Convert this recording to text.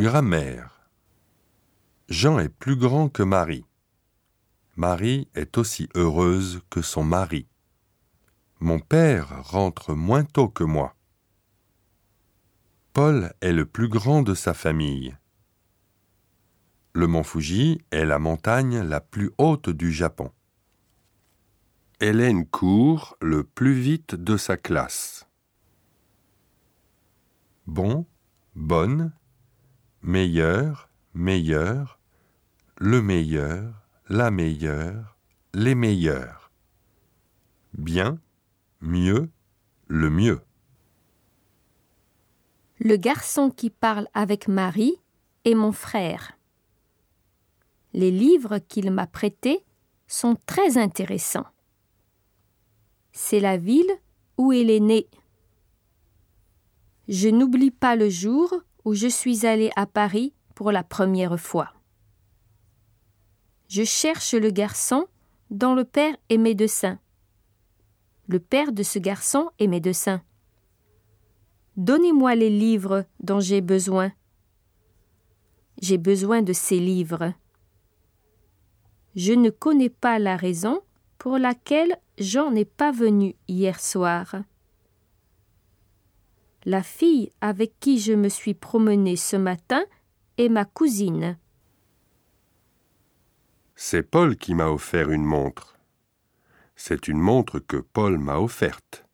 Grammaire. Jean est plus grand que Marie. Marie est aussi heureuse que son mari. Mon père rentre moins tôt que moi. Paul est le plus grand de sa famille. Le mont Fuji est la montagne la plus haute du Japon. Hélène court le plus vite de sa classe. Bon, bonne, meilleur, meilleur, le meilleur, la meilleure, les meilleurs. Bien, mieux, le mieux. Le garçon qui parle avec Marie est mon frère. Les livres qu'il m'a prêtés sont très intéressants. C'est la ville où il est né. Je n'oublie pas le jour je suis allé à Paris pour la première fois. Je cherche le garçon dont le père est médecin. Le père de ce garçon est médecin. Donnez-moi les livres dont j'ai besoin. J'ai besoin de ces livres. Je ne connais pas la raison pour laquelle Jean n'est pas venu hier soir. La fille avec qui je me suis promenée ce matin est ma cousine. C'est Paul qui m'a offert une montre. C'est une montre que Paul m'a offerte.